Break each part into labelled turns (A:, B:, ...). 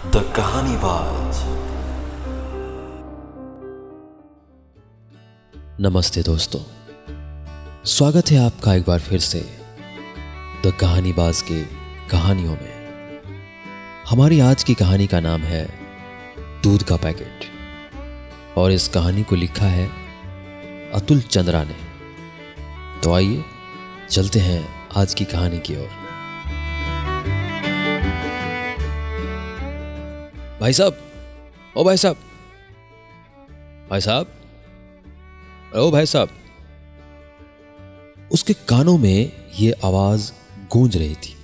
A: The कहानी बाज
B: नमस्ते दोस्तों। स्वागत है आपका एक बार फिर से द कहानीबाज के कहानियों में। हमारी आज की कहानी का नाम है दूध का पैकेट। और इस कहानी को लिखा है अतुल चंद्रा ने। तो आइए, चलते हैं आज की कहानी की ओर। भाई साहब, ओ भाई साहब भाई साहब, ओ भाई साहब, उसके कानों में यह आवाज़ गूंज रही थी।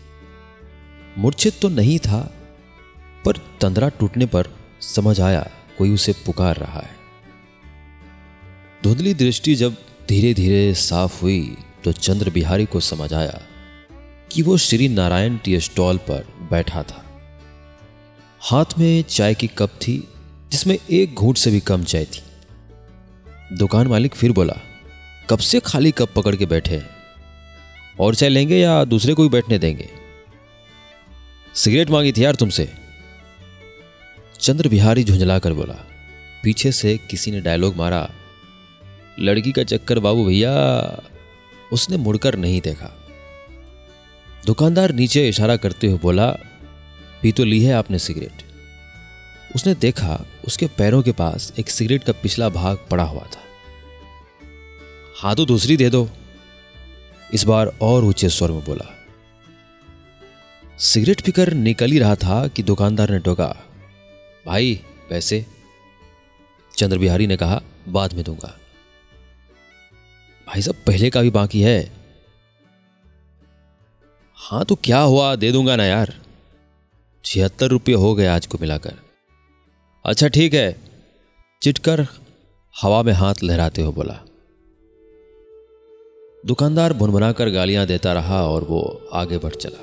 B: मूर्छित तो नहीं था, पर तंद्रा टूटने पर समझ आया कोई उसे पुकार रहा है। धुंधली दृष्टि जब धीरे धीरे साफ़ हुई तो चंद्र बिहारी को समझ आया कि वो श्री नारायण टी स्टॉल पर बैठा था। हाथ में चाय की कप थी, जिसमें एक घूट से भी कम चाय थी। दुकान मालिक फिर बोला, कब से खाली कप पकड़ के बैठे हैं? और चाय लेंगे या दूसरे को भी बैठने देंगे? सिगरेट मांगी थी यार तुमसे। चंद्र बिहारी झुंझला कर बोला, पीछे से किसी ने डायलॉग मारा, लड़की का चक्कर बाबू भैया, उसने मुड़कर नहीं देखा। दुकानदार नीचे इशारा करते हुए बोला, पी तो ली है आपने सिगरेट। उसने देखा उसके पैरों के पास एक सिगरेट का पिछला भाग पड़ा हुआ था। हाँ तो दूसरी दे दो। इस बार और ऊँचे स्वर में बोला, सिगरेट पीकर निकल ही रहा था कि दुकानदार ने टोका भाई, पैसे? चंद्र बिहारी ने कहा, बाद में दूँगा। भाई साहब, पहले का भी बाकी है। हाँ तो क्या हुआ? दे दूँगा ना यार। छिहत्तर रुपये हो गए आज को मिलाकर। अच्छा ठीक है। चिटकर हवा में हाथ लहराते हुए बोला, दुकानदार भुनभुनाकर गालियाँ देता रहा और वो आगे बढ़ चला।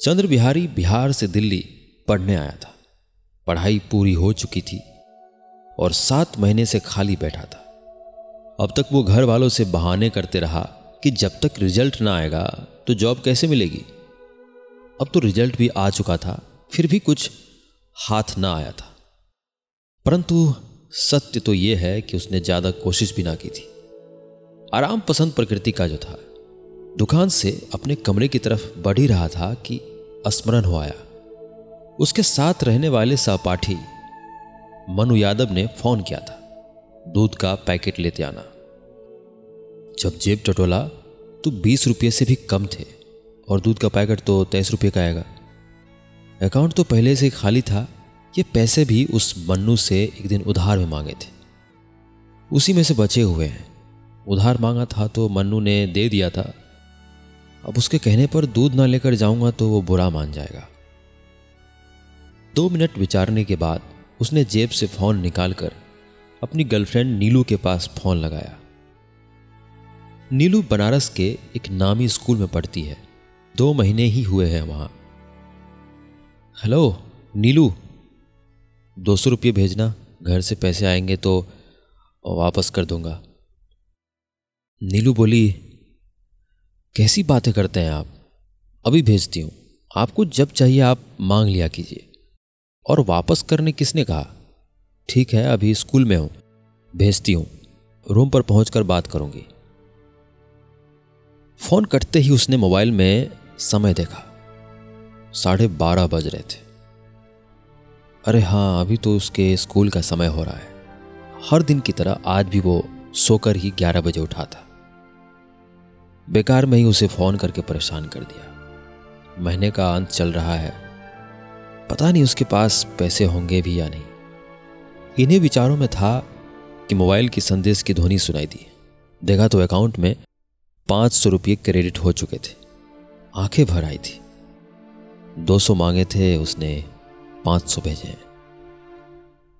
B: चंद्र बिहारी बिहार से दिल्ली पढ़ने आया था। पढ़ाई पूरी हो चुकी थी और सात महीने से खाली बैठा था। अब तक वो घर वालों से बहाने करते रहा कि जब तक रिज़ल्ट ना आएगा तो जॉब कैसे मिलेगी? अब तो रिज़ल्ट भी आ चुका था, फिर भी कुछ हाथ ना आया था। परंतु सत्य तो यह है कि उसने ज़्यादा कोशिश भी ना की थी। आराम पसंद प्रकृति का जो था, दुकान से अपने कमरे की तरफ़ बढ़ ही रहा था कि स्मरण हो आया। उसके साथ रहने वाले सहपाठी मनु यादव ने फ़ोन किया था, दूध का पैकेट लेते आना। जब जेब टटोला तो बीस रुपये से भी कम थे। और दूध का पैकेट तो तेईस रुपये का आएगा। अकाउंट तो पहले से खाली था, ये पैसे भी उस मन्नू से एक दिन उधार में मांगे थे। उसी में से बचे हुए हैं। उधार मांगा था तो मन्नू ने दे दिया था। अब उसके कहने पर दूध ना लेकर जाऊँगा तो वो बुरा मान जाएगा। दो मिनट विचारने के बाद उसने जेब से फ़ोन निकालकर अपनी गर्लफ्रेंड नीलू के पास फ़ोन लगाया। नीलू बनारस के एक नामी स्कूल में पढ़ती है। दो महीने ही हुए हैं वहाँ। हेलो, नीलू। दो सौ रुपये भेजना, घर से पैसे आएँगे तो वापस कर दूँगा। नीलू बोली, कैसी बातें करते हैं आप? अभी भेजती हूँ। आपको जब चाहिए आप मांग लिया कीजिए। और वापस करने किसने कहा? ठीक है, अभी स्कूल में हूँ। भेजती हूँ। रूम पर पहुंचकर बात करूँगी। फ़ोन कटते ही उसने मोबाइल में समय देखा। साढ़े बारह बज रहे थे। अरे हाँ अभी तो उसके स्कूल का समय हो रहा है। हर दिन की तरह आज भी वो सोकर ही ग्यारह बजे उठा था। बेकार में ही उसे फ़ोन करके परेशान कर दिया। महीने का अंत चल रहा है। पता नहीं उसके पास पैसे होंगे भी या नहीं। इन्हीं विचारों में था कि मोबाइल की संदेश की ध्वनि सुनाई दी। देखा तो अकाउंट में पाँच सौ रुपये क्रेडिट हो चुके थे। आँखें भर आई थी। दो सौ मांगे थे, उसने पाँच सौ भेजे।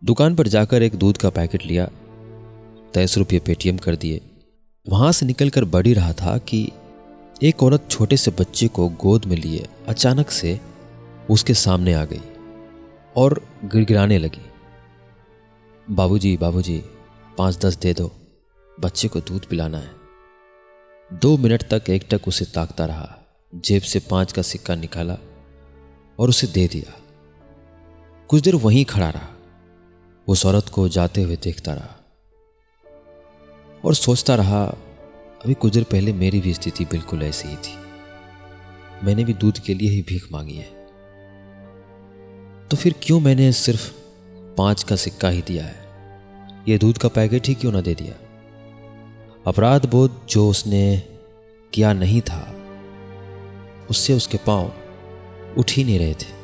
B: दुकान पर जाकर एक दूध का पैकेट लिया तेईस रुपये पेटीएम कर दिए। वहाँ से निकलकर बढ़ी रहा था कि एक औरत छोटे से बच्चे को गोद में लिए, अचानक से उसके सामने आ गई और गिड़गिड़ाने लगी। बाबूजी बाबूजी, पाँच दस दे दो, बच्चे को दूध पिलाना है। दो मिनट तक एकटक उसे ताकता रहा। जेब से पाँच का सिक्का निकाला और उसे दे दिया। कुछ देर वहीं खड़ा रहा। उस औरत को जाते हुए देखता रहा और सोचता रहा, अभी कुछ देर पहले मेरी भी स्थिति बिल्कुल ऐसी ही थी। मैंने भी दूध के लिए ही भीख मांगी है। तो फिर क्यों मैंने सिर्फ़ पाँच का सिक्का ही दिया है? ये दूध का पैकेट ही क्यों ना दे दिया? अपराध बोध जो उसने किया नहीं था उससे उसके पाँव उठ ही नहीं रहे थे।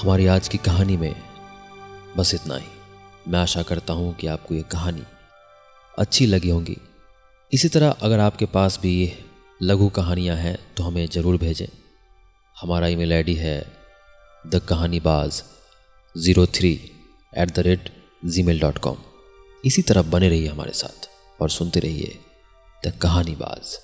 B: हमारी आज की कहानी में बस इतना ही। मैं आशा करता हूँ कि आपको ये कहानी अच्छी लगी होंगी। इसी तरह अगर आपके पास भी लघु कहानियाँ हैं तो हमें ज़रूर भेजें। हमारा ईमेल आईडी है the Kahanibaaz zero three at the rate Gmail dot com. इसी तरह बने रहिए हमारे साथ। और सुनते रहिए द कहानी बाज़